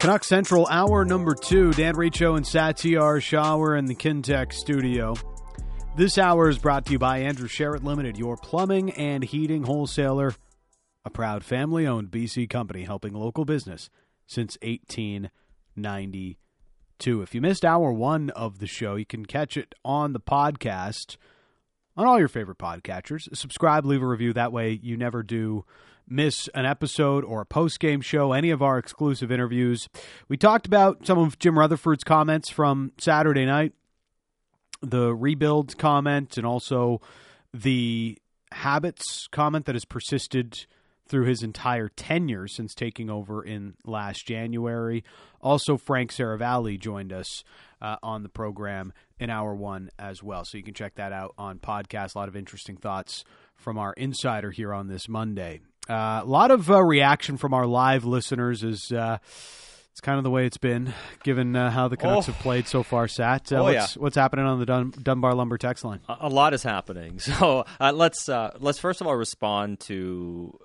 Canuck Central, hour number two. Dan Riccio and Satiar Shah in the Kintec studio. This hour is brought to you by Andrew Sheret Limited, your plumbing and heating wholesaler, a proud family owned BC company helping local business since 1892. If you missed hour one of the show, you can catch it on the podcast on all your favorite podcatchers. Subscribe, leave a review. That way, you never do miss an episode or a post game show, any of our exclusive interviews. We talked about some of Jim Rutherford's comments from Saturday night, the rebuild comment, and also the habits comment that has persisted through his entire tenure since taking over in last January. Also, Frank Seravalli joined us uh, on the program in hour one as well. So you can check that out on podcast. A lot of interesting thoughts from our insider here on this Monday. Uh, a lot of uh, reaction from our live listeners is uh, it's kind of the way it's been, given uh, how the Canucks Oh. have played so far. Sat, uh, Oh, what's, yeah. what's happening on the Dun- Dunbar Lumber text line? A, a lot is happening. So uh, let's uh, let's first of all respond to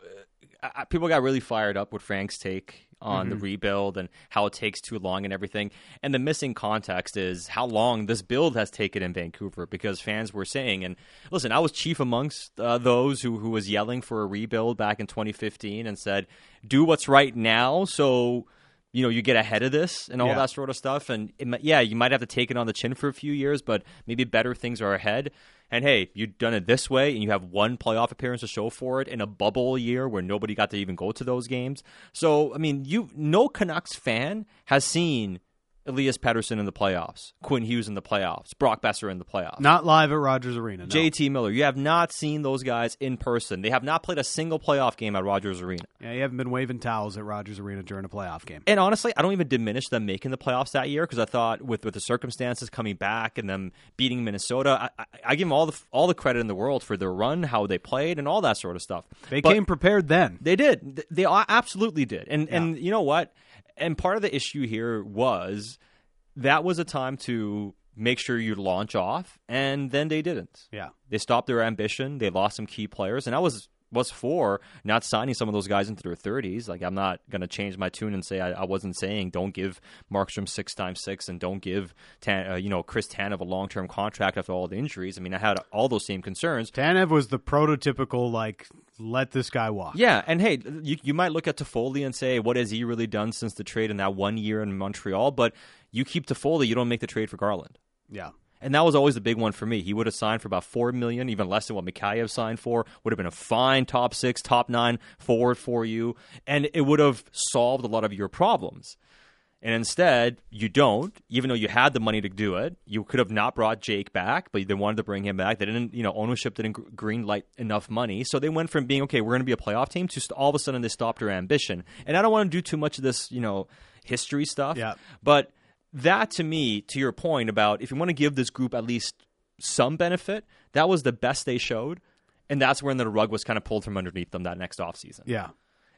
people got really fired up with Frank's take on the rebuild and how it takes too long and everything. And the missing context is how long this build has taken in Vancouver because fans were saying and listen, I was chief amongst uh, those who who was yelling for a rebuild back in 2015 and said, "Do what's right now." So you know, you get ahead of this and all Yeah. that sort of stuff. And it, yeah, you might have to take it on the chin for a few years, but maybe better things are ahead. And hey, you've done it this way, and you have one playoff appearance to show for it in a bubble year where nobody got to even go to those games. So, I mean, you no Canucks fan has seen Elias Pettersson in the playoffs, Quinn Hughes in the playoffs, Brock Boeser in the playoffs. Not live at Rogers Arena. No. JT Miller, you have not seen those guys in person. They have not played a single playoff game at Rogers Arena. Yeah, you haven't been waving towels at Rogers Arena during a playoff game. And honestly, I don't even diminish them making the playoffs that year because I thought with with the circumstances coming back and them beating Minnesota, I, I, I give them all the all the credit in the world for their run, how they played, and all that sort of stuff. They But came prepared then. They did. Th- They absolutely did. And and you know what? And part of the issue here was that was a time to make sure you launch off, and then they didn't. Yeah. They stopped their ambition. They lost some key players, and I was was for not signing some of those guys into their thirties. Like I'm not going to change my tune and say I, I wasn't saying don't give Markstrom six times six and don't give Tan, uh, you know Chris Tanev a long term contract after all the injuries. I mean I had all those same concerns. Tanev was the prototypical, like, let this guy walk. Yeah, and hey, you, you might look at Toffoli and say, what has he really done since the trade in that one year in Montreal? But you keep Toffoli, you don't make the trade for Garland. Yeah. And that was always the big one for me. He would have signed for about four million, even less than what Mikheyev signed for. Would have been a fine top six, top nine forward for you, and it would have solved a lot of your problems. And instead, you don't, even though you had the money to do it. You could have not brought Jake back, but they wanted to bring him back. They didn't, you know, ownership didn't green light enough money. So they went from being, okay, we're going to be a playoff team to all of a sudden they stopped their ambition. And I don't want to do too much of this, you know, history stuff. Yeah. But that to me, to your point about if you want to give this group at least some benefit, that was the best they showed. And that's when the rug was kind of pulled from underneath them that next offseason. Yeah.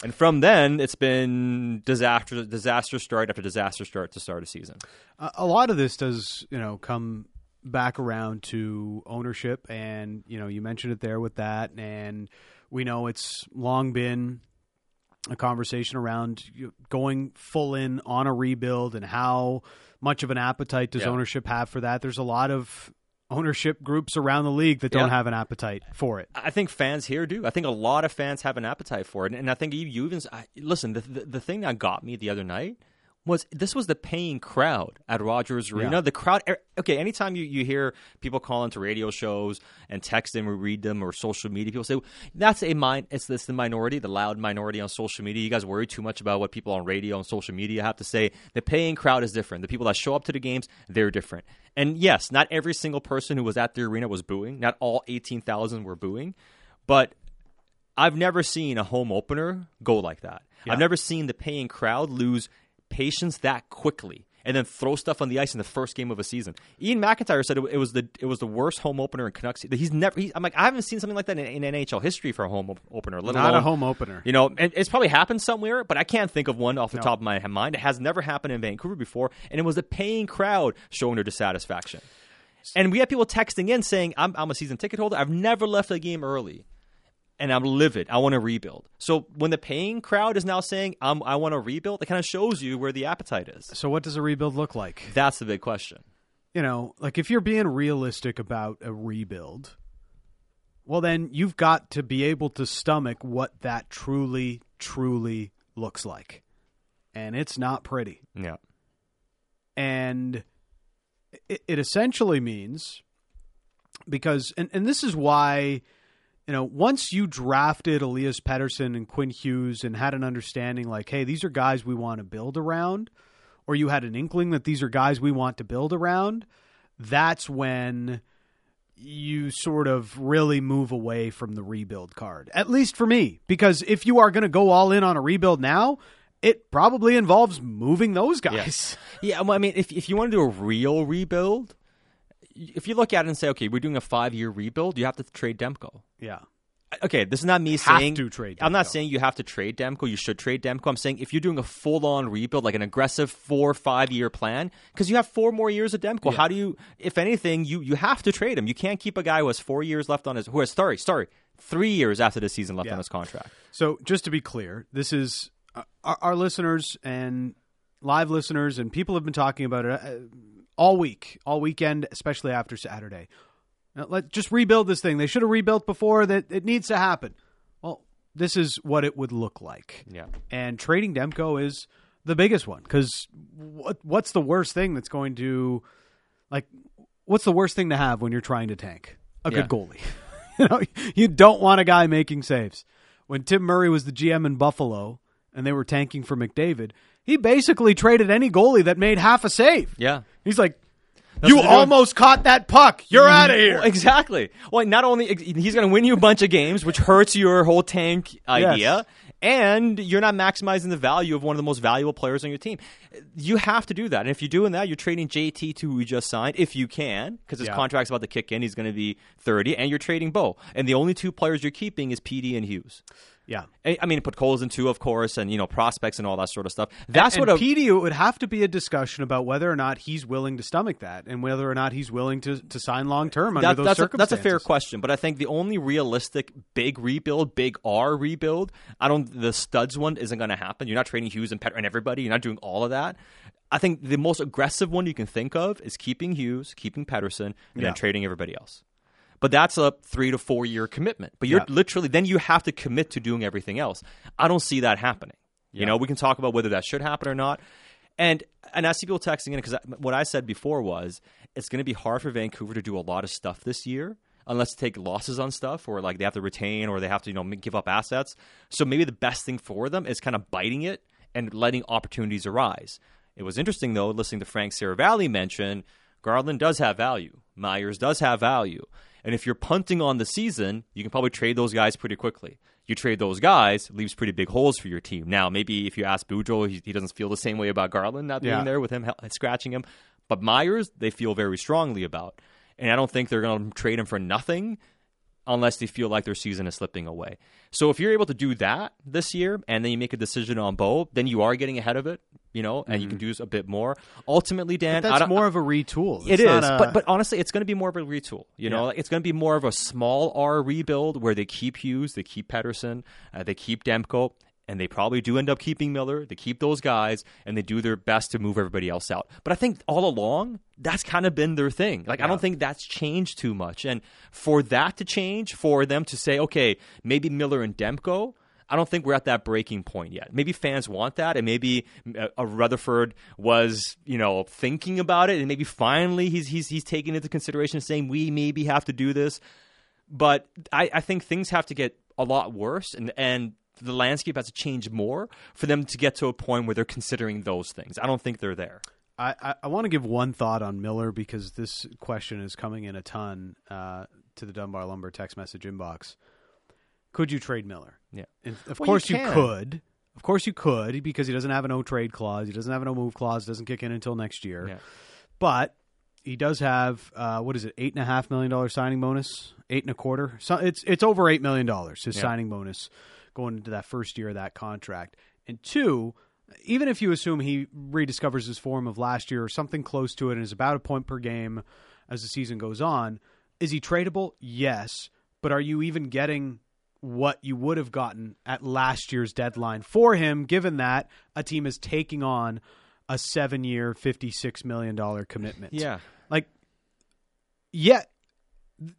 And from then, it's been disaster, disaster start after disaster start to start a season. a lot of this does you know come back around to ownership and you know you mentioned it there with that and we know it's long been a conversation around going full in on a rebuild and how much of an appetite does Yeah. ownership have for that there's a lot of ownership groups around the league that don't Yeah. have an appetite for it I think fans here do. I think a lot of fans have an appetite for it, and I think you, you even I, listen. The, the the thing that got me the other night was this was the paying crowd at Rogers Arena. Yeah. The crowd. er, Okay, anytime you, you hear people call into radio shows and text them or read them or social media, people say that's a min- It's this the minority, the loud minority on social media. You guys worry too much about what people on radio and social media have to say. The paying crowd is different. The people that show up to the games, they're different. And yes, not every single person who was at the arena was booing. Not all eighteen thousand were booing, but I've never seen a home opener go like that. I've never seen the paying crowd lose patience that quickly and then throw stuff on the ice in the first game of a season. Iain MacIntyre said it, it was the it was the worst home opener in Canucks. He's never. He's, I'm like I haven't seen something like that in, in NHL history for a home op- opener. Let not alone, a home opener You know, it's probably happened somewhere, but I can't think of one off the No. top of my mind. It has never happened in Vancouver before, and it was a paying crowd showing their dissatisfaction. And we had people texting in saying, "I'm, I'm a season ticket holder. I've never left a game early." And I'm livid. I want to rebuild. So when the paying crowd is now saying I'm, I want to rebuild, it kind of shows you where the appetite is. So what does a rebuild look like? That's the big question. You know, like if you're being realistic about a rebuild, well then you've got to be able to stomach what that truly truly looks like. And it's not pretty. Yeah. And it, it essentially means because and, and this is why you know, once you drafted Elias Pettersson and Quinn Hughes and had an understanding like, hey, these are guys we want to build around, or you had an inkling that these are guys we want to build around, that's when you sort of really move away from the rebuild card. At least for me, because if you are going to go all in on a rebuild now, it probably involves moving those guys. Yeah, well, I mean, if if you want to do a real rebuild, if you look at it and say, okay, we're doing a five year rebuild, you have to trade Demko. Yeah. Okay, this is not me Have saying to trade I'm not saying you have to trade Demko. You should trade Demko. I'm saying if you're doing a full on rebuild, like an aggressive four or five year plan, because you have four more years of Demko. How do you? If anything, you you have to trade him. You can't keep a guy who has four years left on his who has sorry sorry three years after the season left Yeah. on his contract. So, just to be clear, this is uh, our, our listeners and live listeners, and people have been talking about it uh, all week, all weekend, especially after Saturday. Now, let just rebuild this thing. They should have rebuilt before. That it needs to happen. Well, this is what it would look like. Yeah. And trading Demko is the biggest one because what what's the worst thing that's going to like what's the worst thing to have when you're trying to tank a Yeah. good goalie? you know, you don't want a guy making saves. When Tim Murray was the GM in Buffalo and they were tanking for McDavid, he basically traded any goalie that made half a save. Yeah. He's like, That's "You what doing." almost caught that puck. You're mm-hmm. out of here." Exactly. Well, not only he's going to win you a bunch of games, which hurts your whole tank idea, and you're not maximizing the value of one of the most valuable players on your team. You have to do that, and if you're doing that, you're trading JT to who we just signed, if you can, because his Yeah. contract's about to kick in. He's going to be 30, and you're trading Bo, and the only two players you're keeping is PD and Hughes. Yeah. I I mean, put Coles in two, of course, and you know prospects and all that sort of stuff. That's and what a, PD it would have to be a discussion about whether or not he's willing to stomach that, and whether or not he's willing to, to sign long term under That- those that's, a, that's a fair question, but I think the only realistic big rebuild, big R rebuild, I don't. The studs one isn't going to happen. You're not trading Hughes and Pet and everybody. You're not doing all of that. I think the most aggressive one you can think of is keeping Hughes, keeping Pettersson, and Yeah. then trading everybody else. But that's a three to four year commitment. But you're Yeah. literally then you have to commit to doing everything else. I don't see that happening. You know, we can talk about whether that should happen or not. And and I see people texting in because what I said before was it's going to be hard for Vancouver to do a lot of stuff this year unless they take losses on stuff or like they have to retain or they have to you know give up assets. So maybe the best thing for them is kind of biting it and letting opportunities arise. It was interesting though listening to Frank Seravalli mention Garland does have value, Myers does have value, and if you're punting on the season, you can probably trade those guys pretty quickly. You trade those guys, leaves pretty big holes for your team. Now, maybe if you ask Boudreau, he, he doesn't feel the same way about Garland not being Yeah. there with him scratching him. But Myers, they feel very strongly about. And I don't think they're going to trade him for nothing unless they feel like their season is slipping away. So if you're able to do that this year and then you make a decision on Bo, then you are getting ahead of it, you know, and you can do a bit more. Ultimately, Dan, I That's more of a retool. it It's a- but but honestly, it's going to be more of a retool. You know, Yeah. It's going to be more of a small R rebuild where they keep Hughes, they keep Pettersson, uh, they keep Demko, and they probably do end up keeping Miller. They keep those guys, and they do their best to move everybody else out. But I think all along, that's kind of been their thing. Like I don't think that's changed too much. And for that to change, for them to say, okay, maybe Miller and Demko. I don't think we're at that breaking point yet. Maybe fans want that, and maybe uh, uh, Rutherford was, you know, thinking about it, and maybe finally he's he's he's taking into consideration, saying we maybe have to do this. But I, I think things have to get a lot worse, and and the landscape has to change more for them to get to a point where they're considering those things. I don't think they're there. I, I, I want to give one thought on Miller because this question is coming in a ton uh, to the Dunbar Lumber text message inbox. Could you trade Miller? Yeah. And of Well, course you you, could. Of course you could because he doesn't have a no trade clause. He doesn't have a no move clause. Doesn't kick in until next year. Yeah. But he does have uh, what is it? Eight and a half million dollar signing bonus. Eight and a quarter. So it's it's over eight million dollars. His Yeah. signing bonus going into that first year of that contract. And two, even if you assume he rediscovers his form of last year or something close to it and is about a point per game as the season goes on, is he tradable? Yes. But are you even getting what you would have gotten at last year's deadline for him, given that a team is taking on a seven year, $56 million commitment. Yeah. Like, yeah,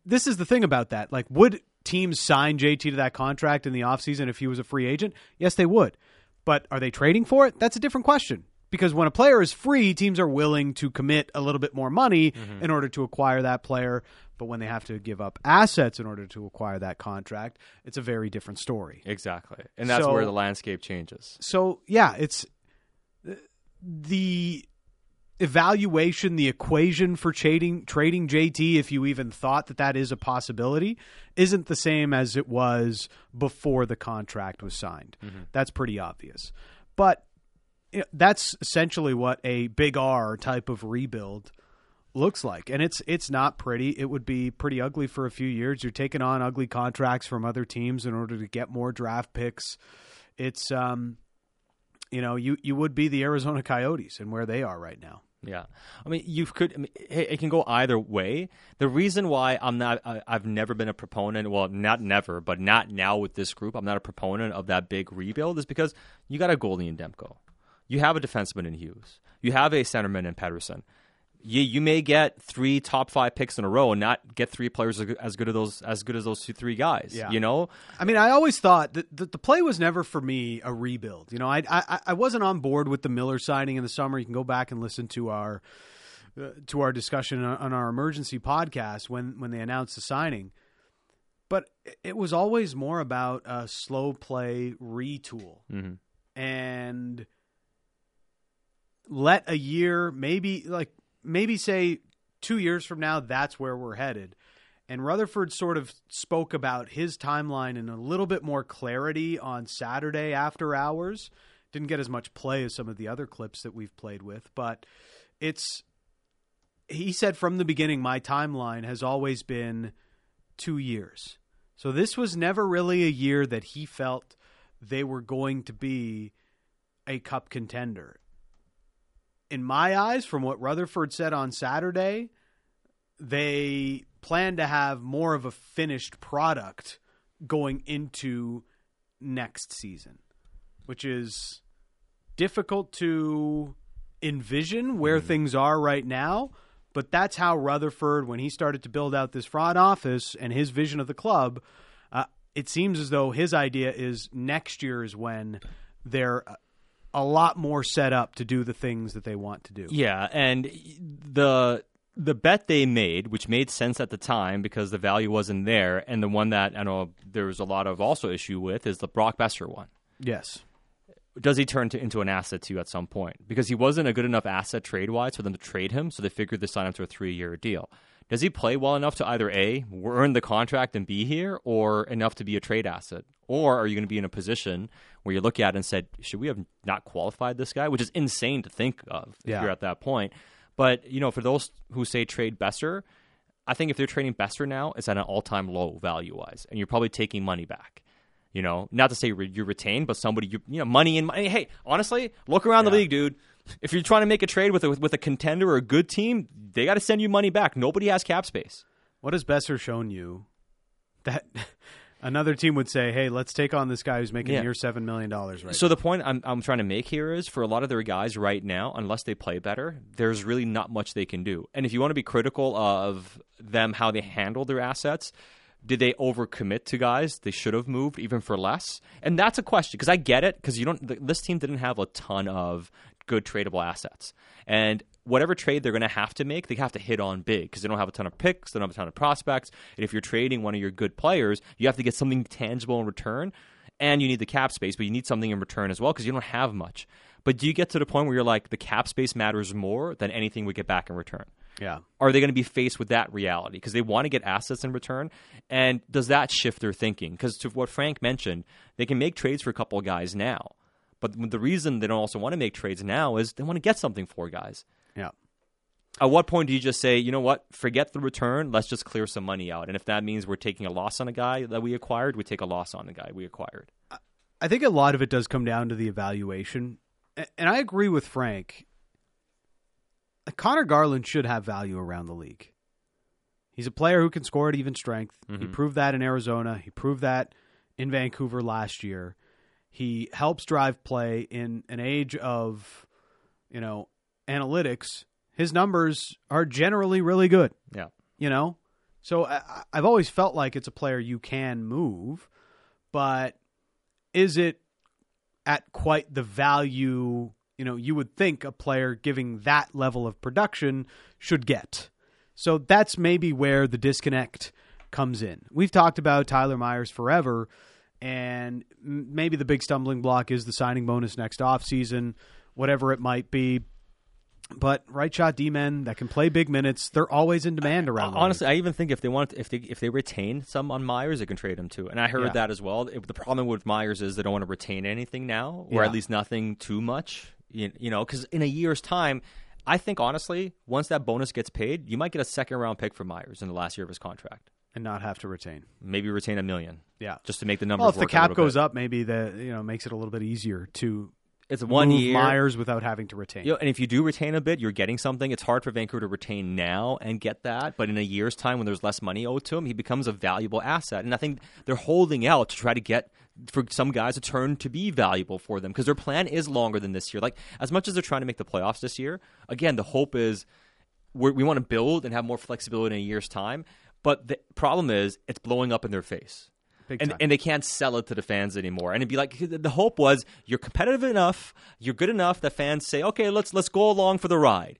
this is the thing about that. Like, would teams sign JT to that contract in the offseason if he was a free agent? Yes, they would. But are they trading for it? That's a different question. Because when a player is free, teams are willing to commit a little bit more money Mm-hmm. in order to acquire that player. But when they have to give up assets in order to acquire that contract, it's a very different story. Exactly. And that's So- where the landscape changes. So yeah, it's the evaluation, the equation for trading trading JT, if you even thought that that is a possibility, isn't the same as it was before the contract was signed. Mm-hmm. That's pretty obvious, but you know, that's essentially what a big R type of rebuild looks like and it's it's not pretty it would be pretty ugly for a few years you're taking on ugly contracts from other teams in order to get more draft picks it's um you know you you would be the Arizona Coyotes and where they are right now Yeah, I mean, you could. I mean, it can go either way. The reason why I'm not, I, I've never been a proponent. Well, not never, but not now with this group. I'm not a proponent of that big rebuild. Is because you got a goalie in Demko, you have a defenseman in Hughes, you have a centerman in Pettersson. You, you may get three top five picks in a row and not get three players as good as those as good as those two three guys. Yeah. You know, I mean, I always thought that, the play was never for me a rebuild. You know, I, I I wasn't on board with the Miller signing in the summer. You can go back and listen to our uh, to our discussion on, our emergency podcast when when they announced the signing. But it was always more about a slow play retool Mhm. and let a year, maybe like maybe say two years from now, that's where we're headed. And Rutherford sort of spoke about his timeline in a little bit more clarity on Saturday after hours. Didn't get as much play as some of the other clips that we've played with, but it's he said from the beginning my timeline has always been 2 years. So this was never really a year that he felt they were going to be a cup contender. In my eyes, from what Rutherford said on Saturday, they plan to have more of a finished product going into next season, which is difficult to envision where things are right now. But that's how Rutherford, when he started to build out this front office and his vision of the club, uh, it seems as though his idea is next year is when they're a lot more set up to do the things that they want to do. Yeah, and the the bet they made, which made sense at the time because the value wasn't there, and the one that I know there was a lot of also issue with is the Brock Boeser one. Yes. Does he turn to, into an asset to you at some point? Because he wasn't a good enough asset trade wise for them to trade him, so they figured to sign him to a three year deal. Does he play well enough to either A, earn the contract and be here, or enough to be a trade asset? Or are you going to be in a position where you look at it and said, should we have not qualified this guy? Which is insane to think of if Yeah. you're at that point. But, you know, for those who say trade Boeser, I think if they're trading Boeser now, it's at an all time low value wise, and you're probably taking money back. You know, not to say re- you retain, but somebody you you know money and money. Hey, honestly, look around the league, dude. If you're trying to make a trade with a, with a contender or a good team, they got to send you money back. Nobody has cap space. What has Boeser shown you that another team would say, "Hey, let's take on this guy who's making Yeah. near seven million dollars right So the point I'm I'm trying to make here is for a lot of their guys right now, unless they play better, there's really not much they can do. And if you want to be critical of them how they handle their assets, did they overcommit to guys they should have moved even for less? And that's a question because I get it because you don't. This team didn't have a ton of good tradable assets, and whatever trade they're going to have to make, they have to hit on big because they don't have a ton of picks, they don't have a ton of prospects, and if you're trading one of your good players, you have to get something tangible in return and you need the cap space, but you need something in return as well because you don't have much. But do you get to the point where you're like, the cap space matters more than anything we get back in return? Yeah. Are they going to be faced with that reality because they want to get assets in return? And does that shift their thinking? Because to what Frank mentioned, they can make trades for a couple of guys now. But the reason they don't also want to make trades now is they want to get something for guys. Yeah. At what point do you just say, you know what, forget the return, let's just clear some money out? And if that means we're taking a loss on a guy that we acquired, we take a loss on the guy we acquired. I think a lot of it does come down to the evaluation. And I agree with Frank. Uh, Connor Garland should have value around the league. He's a player who can score at even strength. He mm-hmm. proved that in Arizona. He proved that in Vancouver last year. He helps drive play in an age of, you know, analytics. His numbers are generally really good. Yeah. You know, so I, I've always felt like it's a player you can move, but is it at quite the value you know you would think a player giving that level of production should get? So that's maybe where the disconnect comes in. We've talked about Tyler Myers forever, and maybe the big stumbling block is the signing bonus next offseason, whatever it might be. But right shot D men that can play big minutes, they're always in demand around. Honestly, I even think if they want, if they if they retain some on Myers, they can trade him too. And I heard Yeah. that as well. If the problem with Myers is they don't want to retain anything now, or Yeah. at least nothing too much. You, you know, because in a year's time, I think honestly, once that bonus gets paid, you might get a second round pick for Myers in the last year of his contract. and not have to retain. Maybe retain a million Yeah. just to make the number. Well, if the cap goes bit. up, maybe that you know makes it a little bit easier to it's one year. Myers without having to retain. You know, and if you do retain a bit, you're getting something. It's hard for Vancouver to retain now and get that, but in a year's time, when there's less money owed to him, he becomes a valuable asset. And I think they're holding out to try to get for some guys to turn to be valuable for them because their plan is longer than this year. Like as much as they're trying to make the playoffs this year, again, the hope is we're, we want to build and have more flexibility in a year's time. But the problem is, it's blowing up in their face Big and, time. and they can't sell it to the fans anymore. And it'd be like the hope was you're competitive enough, you're good enough that fans say, okay, let's let's go along for the ride.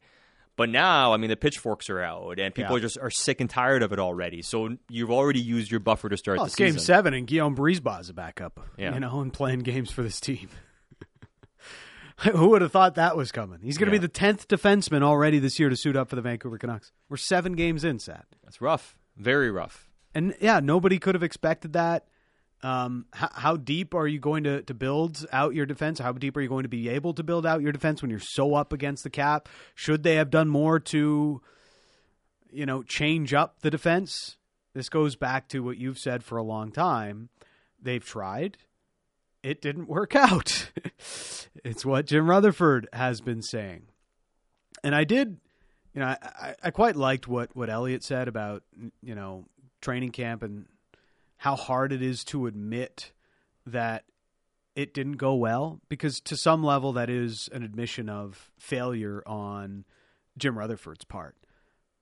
But now, I mean, the pitchforks are out, and people Yeah. are just are sick and tired of it already. So you've already used your buffer to start Well, the it's game season. seven, and Guillaume Brisebois is a backup. Yeah. You know, and playing games for this team. Who would have thought that was coming? He's going to Yeah. be the tenth defenseman already this year to suit up for the Vancouver Canucks. We're seven games in, Sat. That's rough, very rough. And yeah, nobody could have expected that. Um, how, how deep are you going to, to build out your defense? How deep are you going to be able to build out your defense when you're so up against the cap? Should they have done more to, you know, change up the defense? This goes back to what you've said for a long time. They've tried. It didn't work out. it's what Jim Rutherford has been saying. And I did, you know, I, I, I quite liked what, what Elliot said about, you know, training camp and how hard it is to admit that it didn't go well because to some level that is an admission of failure on Jim Rutherford's part.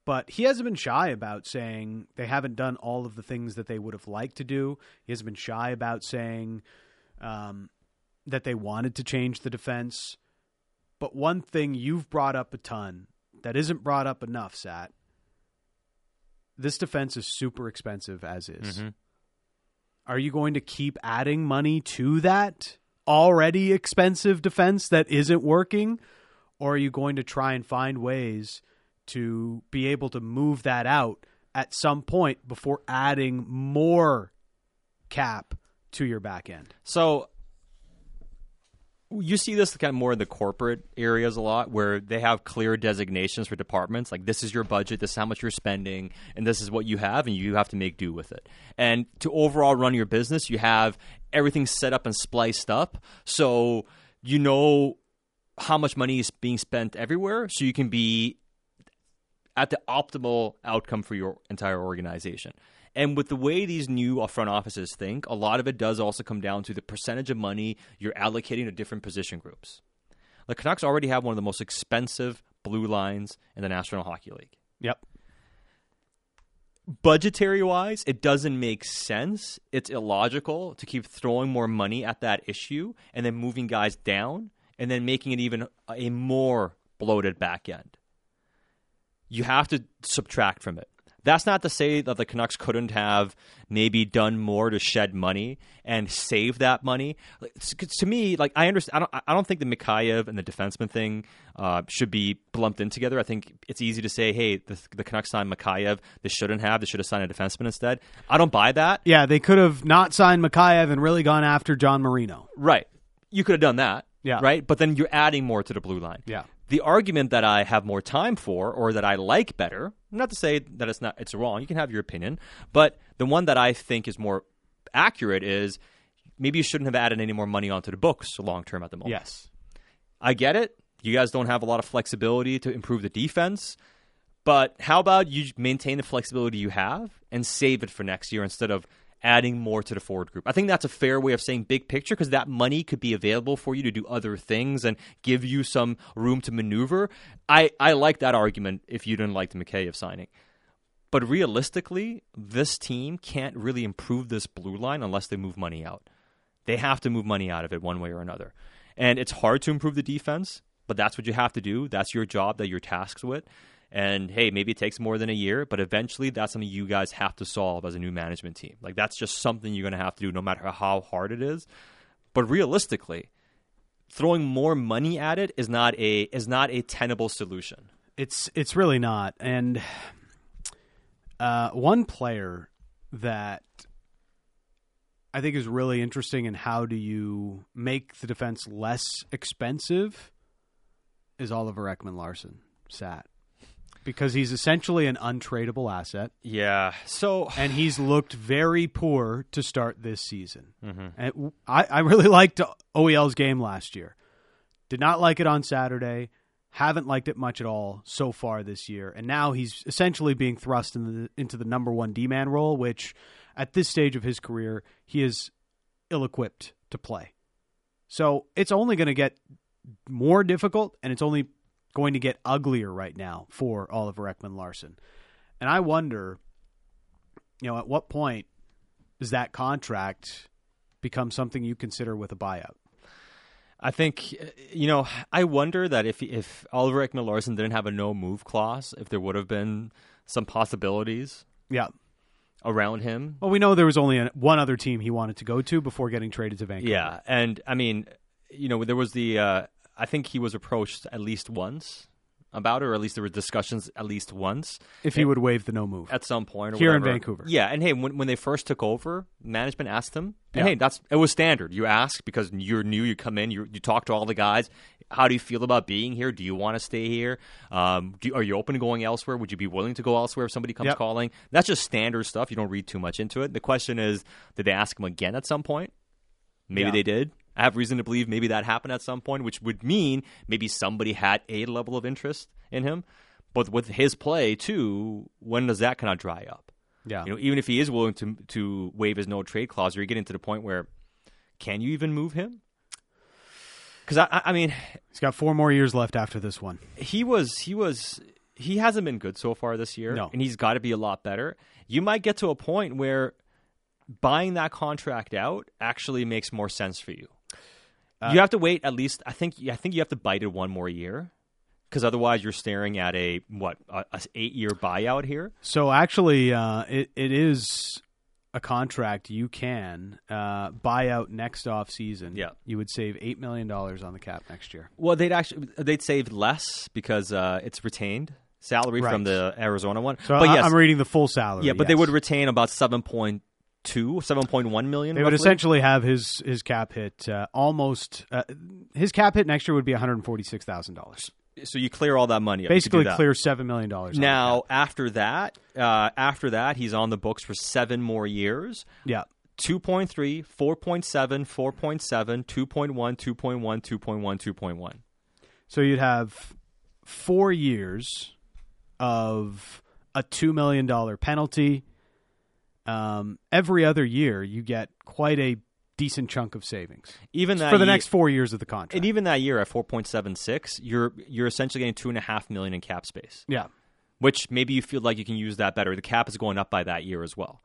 But he hasn't been shy about saying they haven't done all of the things that they would have liked to do. He hasn't been shy about saying um, that they wanted to change the defense. But one thing you've brought up a ton that isn't brought up enough, Sat. This defense is super expensive as is. Mhm. Are you going to keep adding money to that already expensive defense that isn't working? Or are you going to try and find ways to be able to move that out at some point before adding more cap to your back end? So you see this kind of more in the corporate areas a lot where they have clear designations for departments like this is your budget this is how much you're spending and this is what you have and you have to make do with it and to overall run your business you have everything set up and spliced up so you know how much money is being spent everywhere so you can be at the optimal outcome for your entire organization. And with the way these new uh, front offices think, a lot of it does also come down to the percentage of money you're allocating to different position groups. The Canucks already have one of the most expensive blue lines in the National Hockey League. Yep. Budgetary wise, it doesn't make sense. It's illogical to keep throwing more money at that issue and then moving guys down and then making it even a more bloated back end you have to subtract from it. That's not to say that the Canucks couldn't have maybe done more to shed money and save that money. Like, it's- 'cause to me, like I understand, I don't, I don't think the Mikheyev and the defenseman thing uh, should be lumped in together. I think it's easy to say, hey, the, the Canucks signed Mikheyev. They shouldn't have. They should have signed a defenseman instead. I don't buy that. Yeah, they could have not signed Mikheyev and really gone after John Marino. Right. You could have done that. Yeah. Right. But then you're adding more to the blue line. Yeah. The argument that I have more time for, or that I like better, not to say that it's not it's wrong. You can have your opinion, but the one that I think is more accurate is maybe you shouldn't have added any more money onto the books long term at the moment. Yes. I get it. You guys don't have a lot of flexibility to improve the defense. But how about you maintain the flexibility you have and save it for next year instead of adding more to the forward group. I think that's a fair way of saying big picture because that money could be available for you to do other things and give you some room to maneuver. I, I like that argument if you didn't like the Mikheyev signing. But realistically, this team can't really improve this blue line unless they move money out. They have to move money out of it one way or another. And it's hard to improve the defense, but that's what you have to do. That's your job that you're tasked with. And hey, maybe it takes more than a year, but eventually that's something you guys have to solve as a new management team. Like that's just something you're going to have to do no matter how hard it is. But realistically, throwing more money at it is not a is not a tenable solution. It's it's really not. And uh, one player that I think is really interesting in how do you make the defense less expensive is Oliver Ekman Larsson sat because he's essentially an untradeable asset. Yeah. So and he's looked very poor to start this season. Mm-hmm. And I, I really liked OEL's game last year. Did not like it on Saturday. Haven't liked it much at all so far this year. And now he's essentially being thrust in the, into the number one D man role, which at this stage of his career, he is ill equipped to play. So it's only going to get more difficult and it's only going to get uglier right now for Oliver Ekman Larsson. And I wonder, you know, at what point does that contract become something you consider with a buyout? I think you know. I wonder that if if Oliver Ekman Larsson didn't have a no move clause, if there would have been some possibilities. Yeah. Around him. Well, we know there was only a, one other team he wanted to go to before getting traded to Vancouver. Yeah, and I mean, you know, there was the. Uh, I think he was approached at least once about it, or at least there were discussions at least once. If he would waive the no move at some point here whatever. in Vancouver, yeah. And hey, when when they first took over, management asked him, and yeah. hey, that's it was standard. You ask because you're new, you come in, you you talk to all the guys. How do you feel about being here? Do you want to stay here? Um, do, are you open to going elsewhere? Would you be willing to go elsewhere if somebody comes yep. calling? That's just standard stuff. You don't read too much into it. The question is, did they ask him again at some point? Maybe yeah. they did. I have reason to believe maybe that happened at some point, which would mean maybe somebody had a level of interest in him. But with his play too, when does that kind of dry up? Yeah, you know, even if he is willing to to waive his no trade clause, are you're getting to the point where can you even move him? Because I, I mean, he's got four more years left after this one. He was he was he hasn't been good so far this year, no. and he's got to be a lot better. You might get to a point where buying that contract out actually makes more sense for you. Uh, you have to wait at least. I think. I think you have to bite it one more year, because otherwise you're staring at a what a, a eight year buyout here. So actually, uh, it it is a contract you can uh, buy out next off season. Yeah, you would save eight million dollars on the cap next year. Well, they'd actually they'd save less because uh, it's retained salary right. from the Arizona one. So but yes, I'm reading the full salary. Yeah, but yes. they would retain about seven point two, seven point one million. They roughly. would essentially have his his cap hit uh, almost. Uh, his cap hit next year would be one hundred forty six thousand dollars. So you clear all that money. Up. Basically, clear seven million dollars. Now after that, uh, after that, he's on the books for seven more years. Yeah. 2.3, 4.7, 4.7, 2.1, 2.1, 2.1, 2.1. So you'd have four years of a $2 million penalty, um, every other year you get quite a decent chunk of savings. Even that for the next four years of the contract, and even that year at four point seven six, you're you're essentially getting two and a half million in cap space. Yeah, which maybe you feel like you can use that better. The cap is going up by that year as well.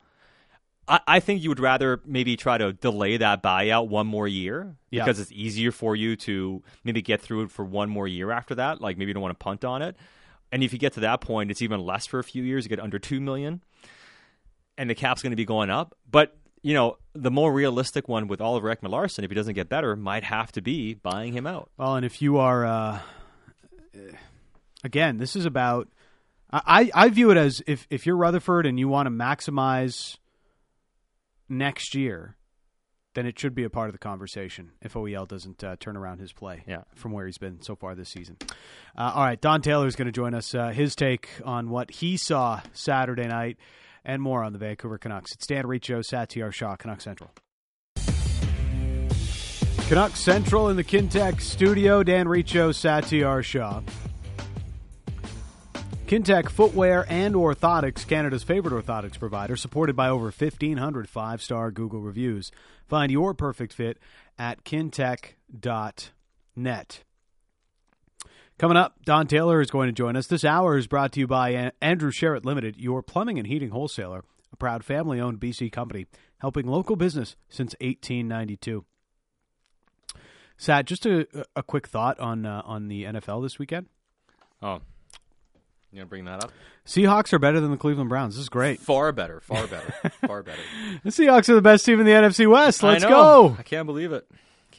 I, I think you would rather maybe try to delay that buyout one more year yeah. because it's easier for you to maybe get through it for one more year after that. Like maybe you don't want to punt on it. And if you get to that point, it's even less for a few years. You get under two million and the cap's going to be going up. But you know, the more realistic one with Oliver Ekman Larsson, if he doesn't get better, might have to be buying him out. Well, and if you are, uh, again, this is about. I, I view it as if, if you're Rutherford and you want to maximize next year, then it should be a part of the conversation if OEL doesn't uh, turn around his play yeah. from where he's been so far this season. Uh, all right, Don Taylor is going to join us. Uh, his take on what he saw Saturday night and more on the Vancouver Canucks. It's Dan Riccio, Satiar Shah, Canuck Central. Canuck Central in the Kintec studio. Dan Riccio, Satiar Shah. Kintec Footwear and Orthotics, Canada's favorite orthotics provider, supported by over 1,500 five star Google reviews. Find your perfect fit at kintec.net. Coming up, Don Taylor is going to join us. This hour is brought to you by Andrew Sheret Limited, your plumbing and heating wholesaler, a proud family owned BC company helping local business since 1892. Sat, just a, a quick thought on uh, on the NFL this weekend. Oh, you gonna bring that up? Seahawks are better than the Cleveland Browns. This is great. Far better, far better, far better. The Seahawks are the best team in the NFC West. Let's I go. I can't believe it.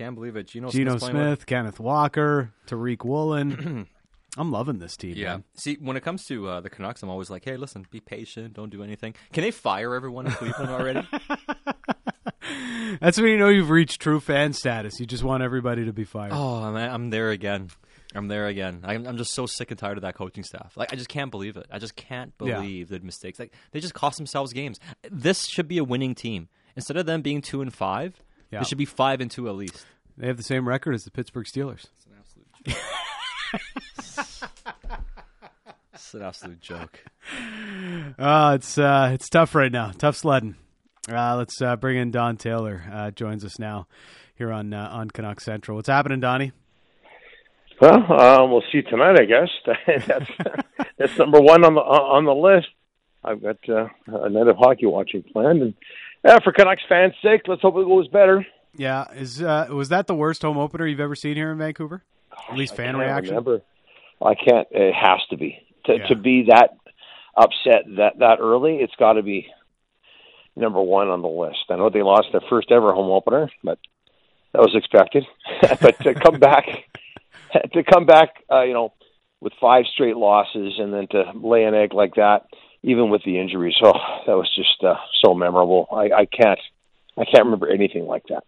I can't believe it. Geno, Geno Smith, Kenneth Walker, Tariq Woolen. I'm loving this team. Yeah. man. See, when it comes to uh, the Canucks, I'm always like, hey, listen, be patient. Don't do anything. Can they fire everyone in Cleveland already? That's when you know you've reached true fan status. You just want everybody to be fired. oh, man, I'm there again. I'm there again. I'm, I'm just so sick and tired of that coaching staff. Like, I just can't believe it. I just can't Yeah. believe the mistakes. Like, they just cost themselves games. This should be a winning team. Instead of them being two and five, Yeah. they should be five and two at least. They have the same record as the Pittsburgh Steelers. It's an absolute joke. it's an absolute joke. Uh, it's uh, it's tough right now. Tough sledding. Uh, let's uh, bring in Don Taylor. Uh, joins us now here on uh, on Canuck Central. What's happening, Donnie? Well, uh, we'll see tonight, I guess. that's that's number one on the on the list. I've got uh, a night of hockey watching planned, and uh, for Canucks fans' sake, let's hope it goes better. Yeah, is uh, was that the worst home opener you've ever seen here in Vancouver? At least fan can't reaction. Remember. I can't. It has to be to Yeah. to be that upset that that early. It's got to be number one on the list. I know they lost their first ever home opener, but that was expected. but to come back, to come back, uh, you know, with five straight losses and then to lay an egg like that, even with the injuries, oh, that was just uh, so memorable. I, I can't, I can't remember anything like that.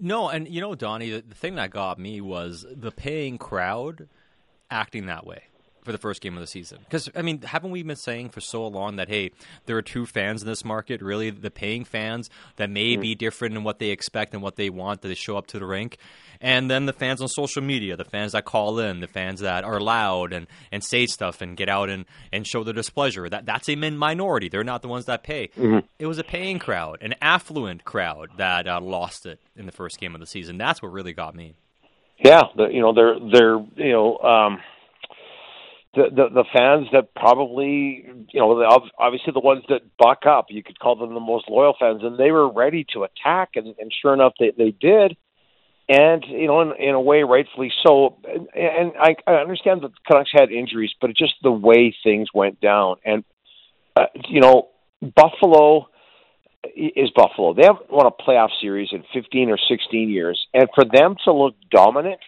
No, and you know, Donnie, the, the thing that got me was the paying crowd acting that way for the first game of the season. Because I mean, haven't we been saying for so long that hey, there are two fans in this market, really the paying fans that may be different in what they expect and what they want that they show up to the rink, and then the fans on social media, the fans that call in, the fans that are loud and, and say stuff and get out and, and show their displeasure. That that's a minority. They're not the ones that pay. It was a paying crowd, an affluent crowd that uh, lost it in the first game of the season. That's what really got me. Yeah, the, you know they're they're you know um, the, the the fans that probably you know obviously the ones that buck up. You could call them the most loyal fans, and they were ready to attack, and, and sure enough, they they did. And you know, in, in a way, rightfully so. And, and I, I understand that the Canucks had injuries, but just the way things went down. And uh, you know, Buffalo is Buffalo. They haven't won a playoff series in 15 or 16 years, and for them to look dominant,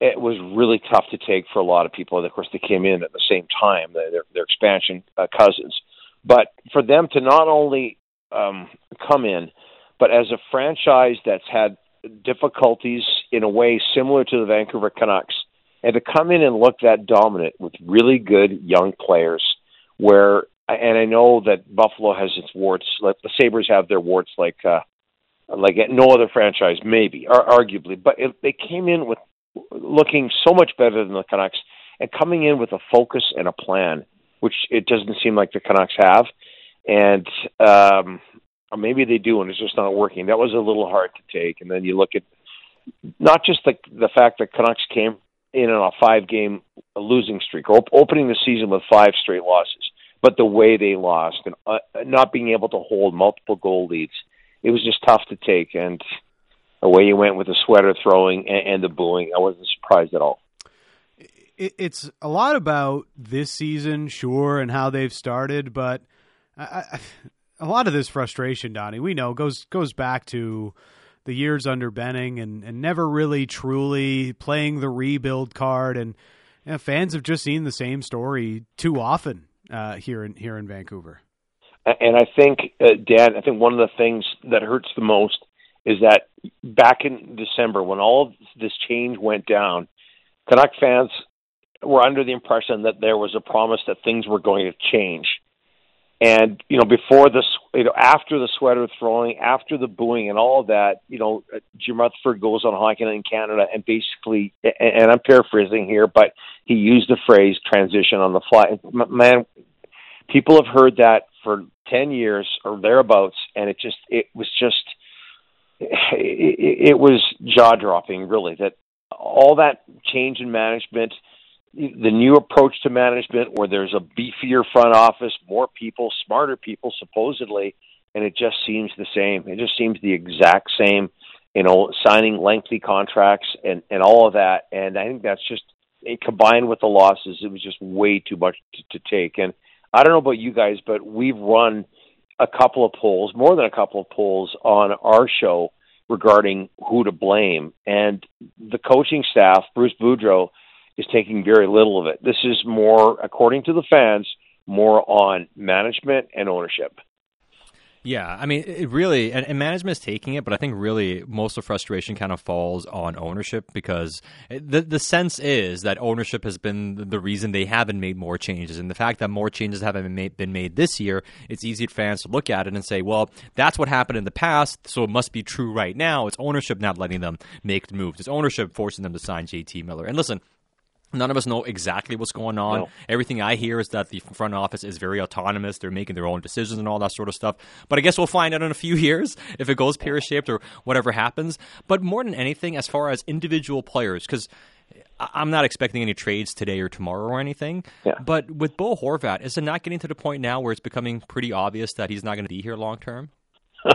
it was really tough to take for a lot of people. Of course, they came in at the same time, their, their expansion uh, cousins. But for them to not only um, come in, but as a franchise that's had difficulties in a way similar to the Vancouver Canucks, and to come in and look that dominant with really good young players, where and I know that Buffalo has its warts, like the Sabres have their warts, like uh, like no other franchise, maybe, or arguably. But if they came in with looking so much better than the Canucks and coming in with a focus and a plan, which it doesn't seem like the Canucks have, and um, or maybe they do, and it's just not working. That was a little hard to take. And then you look at not just the the fact that Canucks came in on a five game losing streak, op- opening the season with five straight losses, but the way they lost and uh, not being able to hold multiple goal leads, it was just tough to take. And the way you went with the sweater throwing and, and the booing, I wasn't surprised at all. It, it's a lot about this season, sure, and how they've started, but I, I, a lot of this frustration, Donnie, we know goes goes back to the years under Benning and, and never really truly playing the rebuild card, and you know, fans have just seen the same story too often uh, here in here in Vancouver. And I think, uh, Dan, I think one of the things that hurts the most is that back in December, when all of this change went down, Canuck fans were under the impression that there was a promise that things were going to change. And you know, before this, you know, after the sweater throwing, after the booing, and all of that, you know, Jim Rutherford goes on Hockey Night in Canada and basically, and I'm paraphrasing here, but he used the phrase transition on the fly. Man, people have heard that for 10 years or thereabouts, and it just, it was just, it, it was jaw dropping, really, that all that change in management, the new approach to management where there's a beefier front office, more people, smarter people, supposedly, and it just seems the same. It just seems the exact same, you know, signing lengthy contracts and, and all of that. And I think that's just, combined with the losses, it was just way too much to, to take. And I don't know about you guys, but we've run a couple of polls, more than a couple of polls on our show regarding who to blame. And the coaching staff, Bruce Boudreau, is taking very little of it. This is more, according to the fans, more on management and ownership. Yeah, I mean, it really, and, and management is taking it, but I think really most of the frustration kind of falls on ownership because the the sense is that ownership has been the reason they haven't made more changes, and the fact that more changes haven't been made, been made this year, it's easy for fans to look at it and say, well, that's what happened in the past, so it must be true right now. It's ownership not letting them make the moves. It's ownership forcing them to sign JT Miller. And listen, None of us know exactly what's going on. No. Everything I hear is that the front office is very autonomous. They're making their own decisions and all that sort of stuff. But I guess we'll find out in a few years if it goes pear shaped or whatever happens. But more than anything, as far as individual players, because I'm not expecting any trades today or tomorrow or anything. Yeah. But with Bo Horvat, is it not getting to the point now where it's becoming pretty obvious that he's not going to be here long term?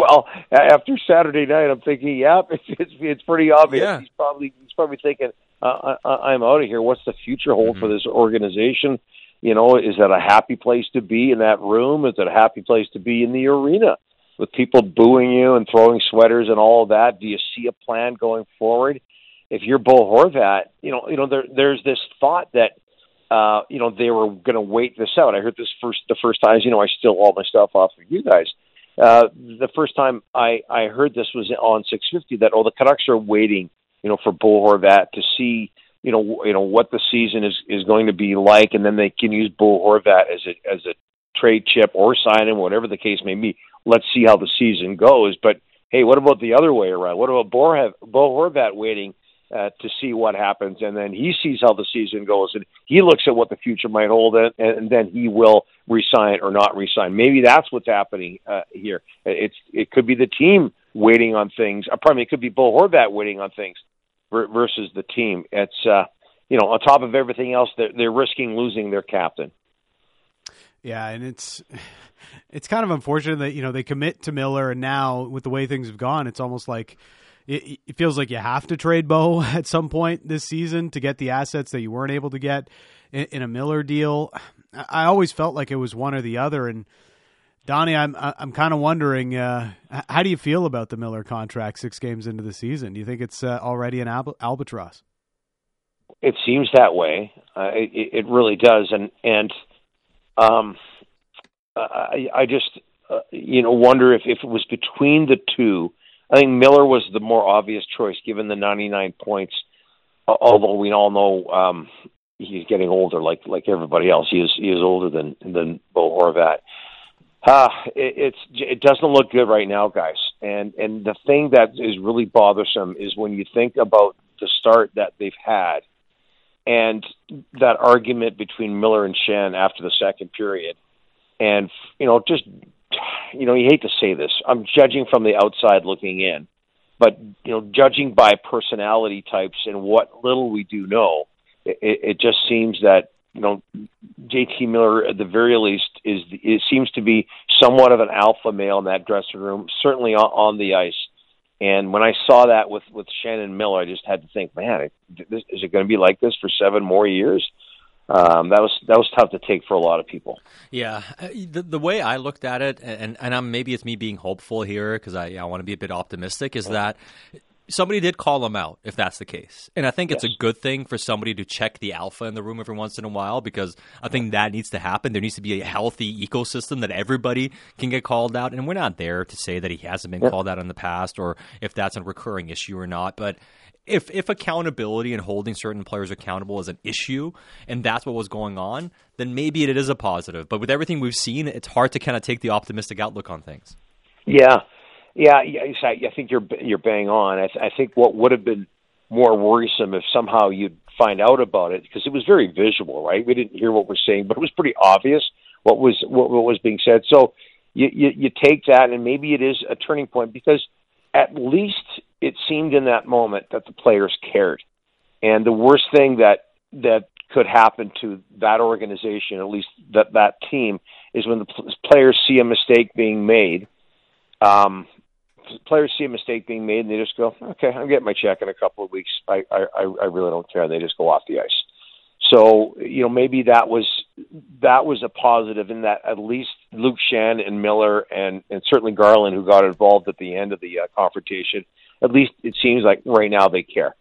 well, after Saturday night, I'm thinking, yeah, it's it's, it's pretty obvious. Yeah. He's probably he's probably thinking uh, I, I'm out of here. What's the future hold mm-hmm. for this organization? You know, is that a happy place to be in that room? Is it a happy place to be in the arena with people booing you and throwing sweaters and all of that? Do you see a plan going forward? If you're Bo Horvat, you know, you know, there, there's this thought that uh, you know, they were going to wait this out. I heard this first the first time. You know, I steal all my stuff off of you guys. Uh, the first time I I heard this was on 650 that oh the Canucks are waiting you know, for Bo Horvat to see, you know, you know what the season is is going to be like, and then they can use Bo Horvat as a as a trade chip or sign him, whatever the case may be. Let's see how the season goes. But hey, what about the other way around? What about Bo, Bo Horvat waiting uh, to see what happens, and then he sees how the season goes, and he looks at what the future might hold, and, and then he will resign or not resign. Maybe that's what's happening uh, here. It's it could be the team waiting on things. Uh, pardon me, it could be Bo Horvat waiting on things versus the team. It's uh, you know on top of everything else, they're, they're risking losing their captain. Yeah, and it's it's kind of unfortunate that you know they commit to Miller, and now with the way things have gone, it's almost like it, it, feels like you have to trade Bo at some point this season to get the assets that you weren't able to get in, in a Miller deal. I always felt like it was one or the other, and Donnie, I'm I'm kind of wondering, uh, how do you feel about the Miller contract six games into the season? Do you think it's uh, already an al- albatross? It seems that way. Uh, it, it really does, and and um, I, I just uh, you know wonder if if it was between the two. I think Miller was the more obvious choice given the 99 points. Although we all know um, he's getting older, like like everybody else. He is he is older than than Bo Horvat. Uh, it, it's it doesn't look good right now, guys. And and the thing that is really bothersome is when you think about the start that they've had, and that argument between Miller and Schenn after the second period, and you know just you know you hate to say this, I'm judging from the outside looking in, but you know judging by personality types and what little we do know, it, it just seems that you know, JT Miller at the very least is it seems to be somewhat of an alpha male in that dressing room, certainly on, on the ice. And when I saw that with with Schenn and Miller, I just had to think, man, is it going to be like this for seven more years? Um, that was that was tough to take for a lot of people. Yeah, uh, the the way I looked at it, and and I'm, maybe it's me being hopeful here because I I want to be a bit optimistic, is that somebody did call him out if that's the case. And I think it's yes. a good thing for somebody to check the alpha in the room every once in a while because I think that needs to happen. There needs to be a healthy ecosystem that everybody can get called out. And we're not there to say that he hasn't been called out in the past or if that's a recurring issue or not. But if if accountability and holding certain players accountable is an issue and that's what was going on, then maybe it is a positive. But with everything we've seen, it's hard to kind of take the optimistic outlook on things. Yeah, yeah, I think you're you're bang on. I, th- I think what would have been more worrisome if somehow you'd find out about it because it was very visual, right? We didn't hear what we're saying, but it was pretty obvious what was what, what was being said. So you, you you take that, and maybe it is a turning point because at least it seemed in that moment that the players cared. And the worst thing that that could happen to that organization, at least that that team, is when the players see a mistake being made. Um, players see a mistake being made and they just go, "Okay, I'm getting my check in a couple of weeks. I I I really don't care." And they just go off the ice. So you know maybe that was that was a positive in that at least Luke Schenn and Miller and and certainly Garland who got involved at the end of the uh, confrontation. At least it seems like right now they care.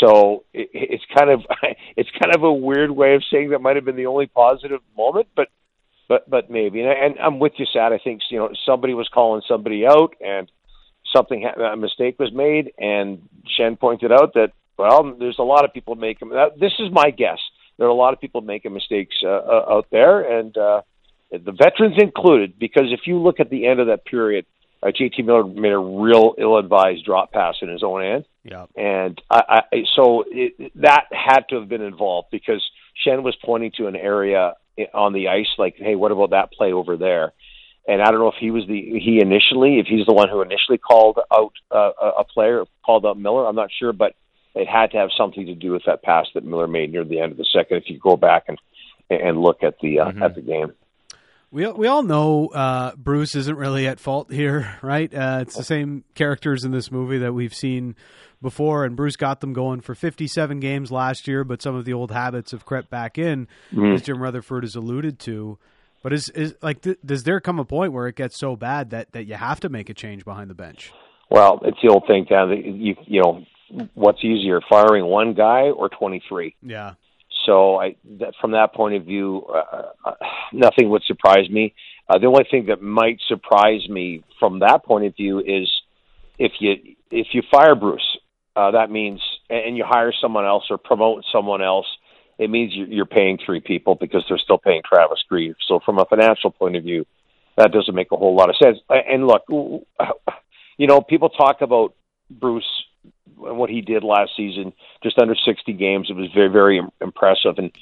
So it, it's kind of it's kind of a weird way of saying that might have been the only positive moment, but but but maybe. And, I, and I'm with you, Sad. I think you know somebody was calling somebody out, and something a mistake was made, and Schenn pointed out that well, there's a lot of people making. This is my guess. There are a lot of people making mistakes uh, uh, out there, and uh, the veterans included. Because if you look at the end of that period, uh, JT Miller made a real ill-advised drop pass in his own end. Yeah. And I, I so it, that had to have been involved because Schenn was pointing to an area on the ice, like, "Hey, what about that play over there?" And I don't know if he was the he initially, if he's the one who initially called out uh, a player, called out Miller. I'm not sure, but it had to have something to do with that pass that Miller made near the end of the second. If you go back and and look at the uh, mm-hmm. at the game. We we all know uh, Bruce isn't really at fault here, right? Uh, it's the same characters in this movie that we've seen before, and Bruce got them going for 57 games last year, but some of the old habits have crept back in, mm-hmm. as Jim Rutherford has alluded to. But is is like th- does there come a point where it gets so bad that, that you have to make a change behind the bench? Well, it's the old thing, Dan. You you know what's easier, firing one guy or 23? Yeah. So I, that, from that point of view, uh, uh, nothing would surprise me. Uh, the only thing that might surprise me from that point of view is if you if you fire Bruce, uh, that means and you hire someone else or promote someone else, it means you're paying three people because they're still paying Travis Green. So from a financial point of view, that doesn't make a whole lot of sense. And look, you know, people talk about Bruce and what he did last season, just under 60 games. It was very, very impressive. And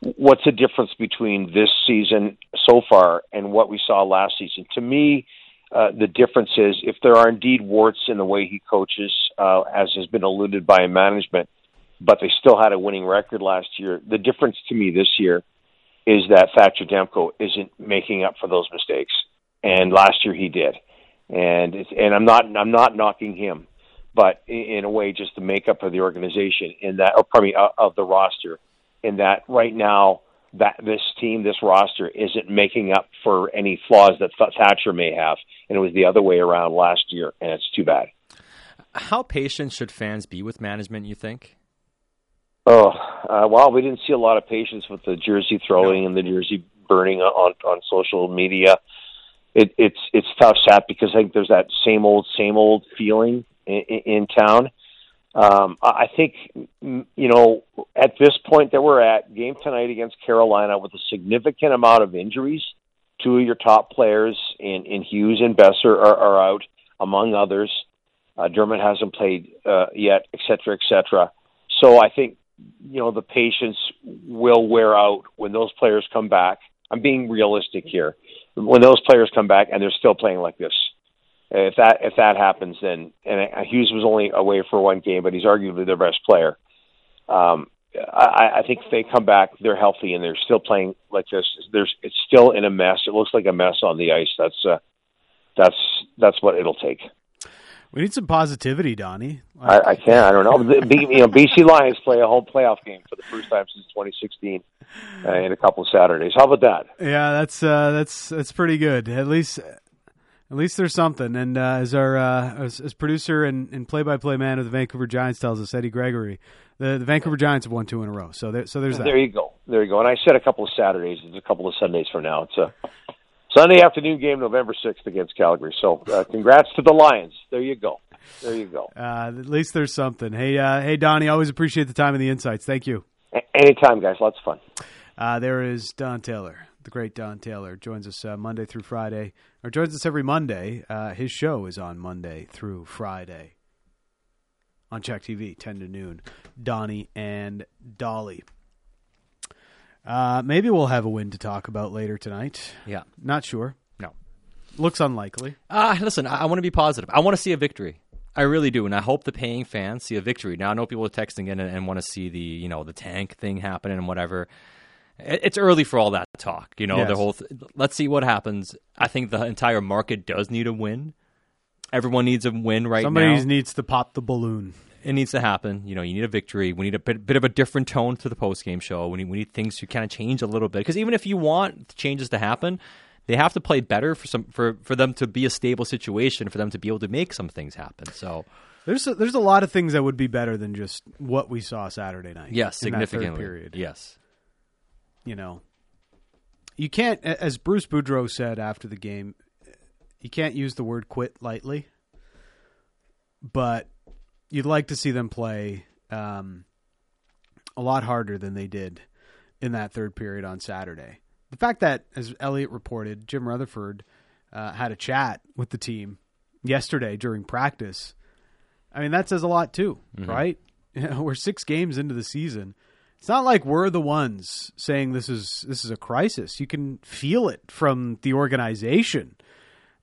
what's the difference between this season so far and what we saw last season? To me, uh, the difference is if there are indeed warts in the way he coaches, uh, as has been alluded by management, but they still had a winning record last year. The difference to me this year is that Thatcher Demko isn't making up for those mistakes, and last year he did. And it's, and I'm not I'm not knocking him but in a way, just the makeup of the organization in that, or pardon me, uh, of the roster, in that right now that this team, this roster, isn't making up for any flaws that Thatcher may have, and it was the other way around last year, and it's too bad. How patient should fans be with management? You think? Oh, uh, well, we didn't see a lot of patience with the jersey throwing no. and the jersey burning on on social media. It, it's it's tough, Sat, because I think there's that same old same old feeling in, in town. Um, I think, you know, at this point that we're at, game tonight against Carolina with a significant amount of injuries, two of your top players in, in Hughes and Boeser are, are out, among others. Uh, hasn't played uh, yet, et cetera, et cetera. So I think, you know, the patience will wear out when those players come back. I'm being realistic here. When those players come back and they're still playing like this, if that if that happens, then and Hughes was only away for one game, but he's arguably their best player. Um, I, I think if they come back, they're healthy and they're still playing like this. There's it's still in a mess. It looks like a mess on the ice. That's uh, that's that's what it'll take. We need some positivity, Donnie. I, I can't. I don't know. The, you know, BC Lions play a home playoff game for the first time since 2016 uh, in a couple of Saturdays. How about that? Yeah, that's uh, that's that's pretty good. At least at least there's something. And uh, as our uh, as, as, producer and, and play-by-play man of the Vancouver Giants tells us, Eddie Gregory, the, the Vancouver Giants have won two in a row. So there, so there's that. There you go. There you go. And I said a couple of Saturdays. It's a couple of Sundays from now. It's a Sunday afternoon game, November sixth against Calgary. So uh, congrats to the Lions. There you go. There you go. Uh, at least there's something. Hey, uh, hey, Donnie. Always appreciate the time and the insights. Thank you. A- anytime, guys. Lots of fun. Uh, there is Don Taylor the great Don Taylor joins us uh, Monday through Friday, or joins us every Monday. Uh, his show is on Monday through Friday. on CHEK TV, 10 to noon. Donnie and Dhali. Uh, maybe we'll have a win to talk about later tonight. Yeah. Not sure. No. Looks unlikely. Uh, listen, I, I want to be positive. I want to see a victory. I really do, and I hope the paying fans see a victory. Now I know people are texting in and, and want to see the you know the tank thing happen and whatever. It, it's early for all that talk. You know Yes. the whole. Th- let's see what happens. I think the entire market does need a win. Everyone needs a win right Somebody now. Somebody needs to pop the balloon. It needs to happen. You know, you need a victory. We need a bit, bit of a different tone to the post game show. We need, we need things to kind of change a little bit because even if you want changes to happen, they have to play better for some for for them to be a stable situation for them to be able to make some things happen. So There's a, there's a lot of things that would be better than just what we saw Saturday night. yes, in that third significantly. period. Yes, you know, you can't, as Bruce Boudreau said after the game, you can't use the word quit lightly, but you'd like to see them play um, a lot harder than they did in that third period on Saturday. The fact that, as Elliotte reported, Jim Rutherford uh, had a chat with the team yesterday during practice. I mean, that says a lot too, right? You know, we're six games into the season. It's not like we're the ones saying this is this is a crisis. You can feel it from the organization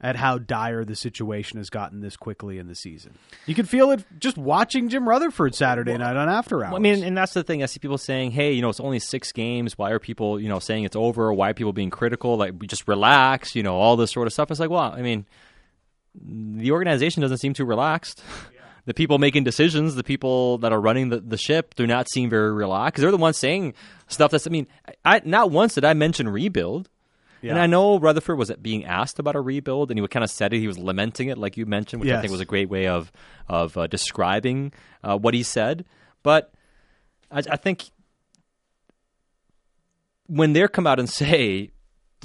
at how dire the situation has gotten this quickly in the season. You can feel it just watching Jim Rutherford Saturday night on After Hours. Well, I mean, and that's the thing. I see people saying, "Hey, you know, it's only six games. Why are people, you know, saying it's over? Why are people being critical? Like, just relax, you know, all this sort of stuff." It's like, well, I mean, the organization doesn't seem too relaxed. The people making decisions, the people that are running the, the ship, do not seem very relaxed. They're the ones saying stuff that's. I mean, I not once did I mention rebuild. And I know Rutherford was being asked about a rebuild, and he kind of said it. He was lamenting it, like you mentioned, which I think was a great way of of uh, describing uh, what he said. But I, I think when they come out and say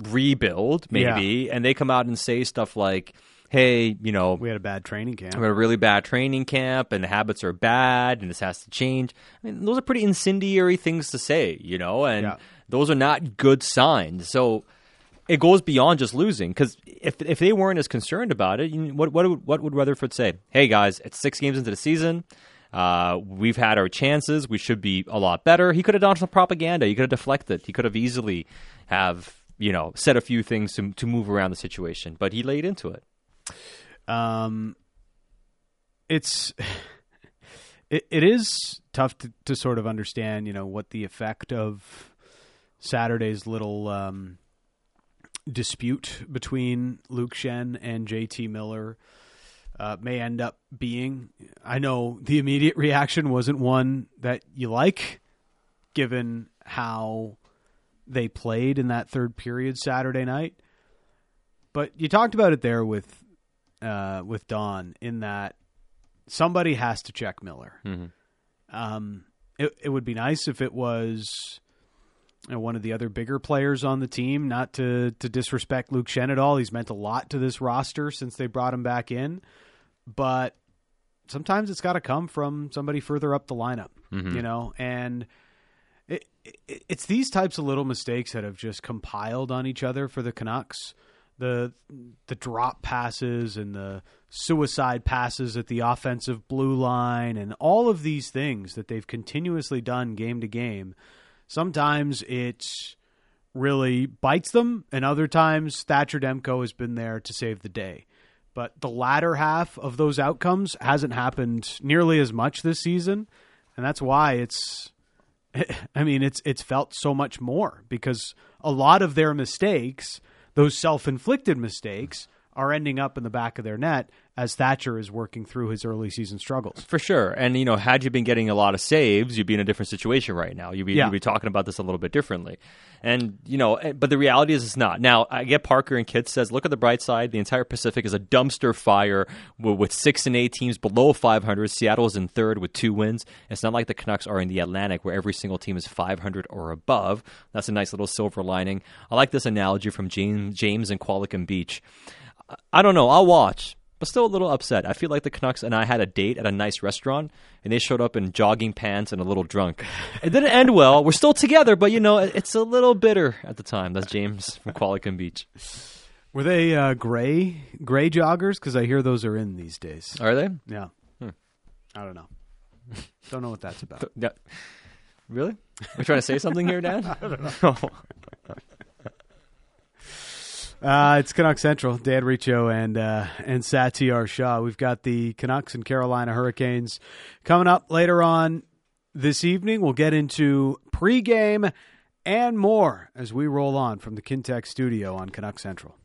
rebuild, maybe, and they come out and say stuff like, "Hey, you know, we had a bad training camp. we had a really bad training camp and the habits are bad and this has to change. I mean, those are pretty incendiary things to say, you know, and Yeah. those are not good signs. So it goes beyond just losing because if if they weren't as concerned about it, what what would, what would Rutherford say? Hey guys, it's six games into the season. Uh, we've had our chances. We should be a lot better. He could have done some propaganda. He could have deflected. He could have easily have you know said a few things to to move around the situation, but he laid into it. um, it's it, it is tough to, to sort of understand, you know, what the effect of Saturday's little um, dispute between Luke Schenn and JT Miller uh, may end up being. I know the immediate reaction wasn't one that you like, given how they played in that third period Saturday night. But you talked about it there with uh, with Don in that somebody has to check Miller. Um, it, it would be nice if it was you know, one of the other bigger players on the team. Not to to disrespect Luke Schenn at all. He's meant a lot to this roster since they brought him back in, but sometimes it's got to come from somebody further up the lineup. Mm-hmm. You know, and it, it, it's these types of little mistakes that have just compiled on each other for the Canucks. The the drop passes and the suicide passes at the offensive blue line and all of these things that they've continuously done game to game. Sometimes it really bites them, and other times Thatcher Demko has been there to save the day. But the latter half of those outcomes hasn't happened nearly as much this season, and that's why it's I mean, it's it's felt so much more because a lot of their mistakes, those self-inflicted mistakes, are ending up in the back of their net as Thatcher is working through his early season struggles. For sure. And, you know, had you been getting a lot of saves, you'd be in a different situation right now. You'd be, Yeah. you'd be talking about this a little bit differently. And, you know, eh, but the reality is it's not. Now, I get Parker and Kit says, look at the bright side. The entire Pacific is a dumpster fire with, with six and eight teams below 500. Seattle is in third with two wins. It's not like the Canucks are in the Atlantic where every single team is 500 or above. That's a nice little silver lining. I like this analogy from James, James and Qualicum Beach. I don't know. I'll watch, but still a little upset. I feel like the Canucks and I had a date at a nice restaurant, and they showed up in jogging pants and a little drunk. It didn't end well. We're still together, but you know, it's a little bitter at the time. That's James from Qualicum Beach. Were they uh, gray gray joggers? Because I hear those are in these days. Are they? Yeah, I don't know. Don't know what that's about. Yeah. Really? Are you trying to say something here, Dan? I don't know. Uh, it's Canucks Central. Dan Riccio and uh, and Satiar Shah. We've got the Canucks and Carolina Hurricanes coming up later on this evening. We'll get into pregame and more as we roll on from the Kintec studio on Canuck Central.